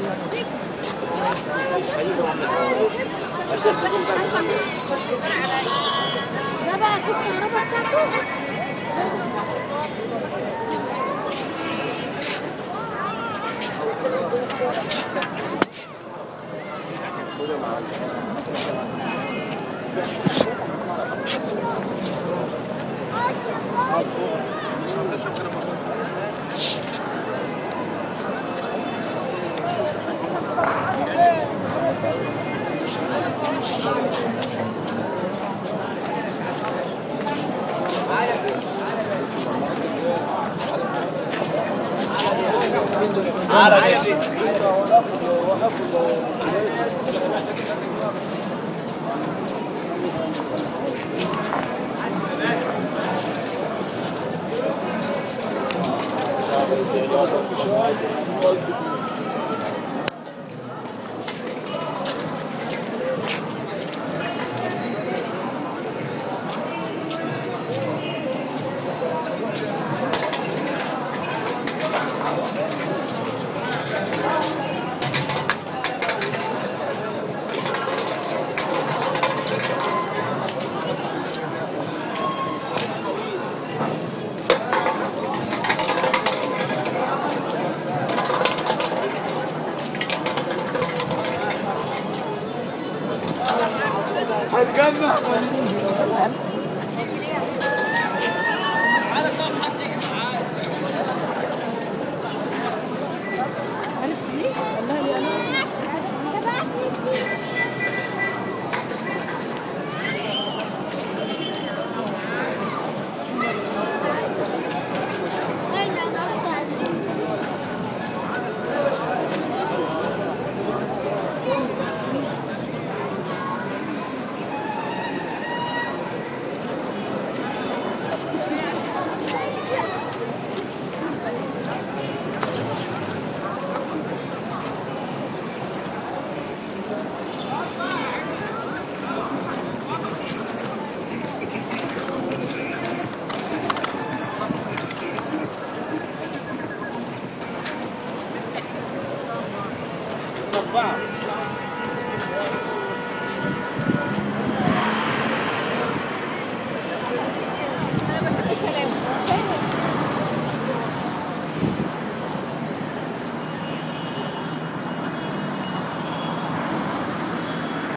아, 아, 아. árabe. هتجنن على كم حد preocupar.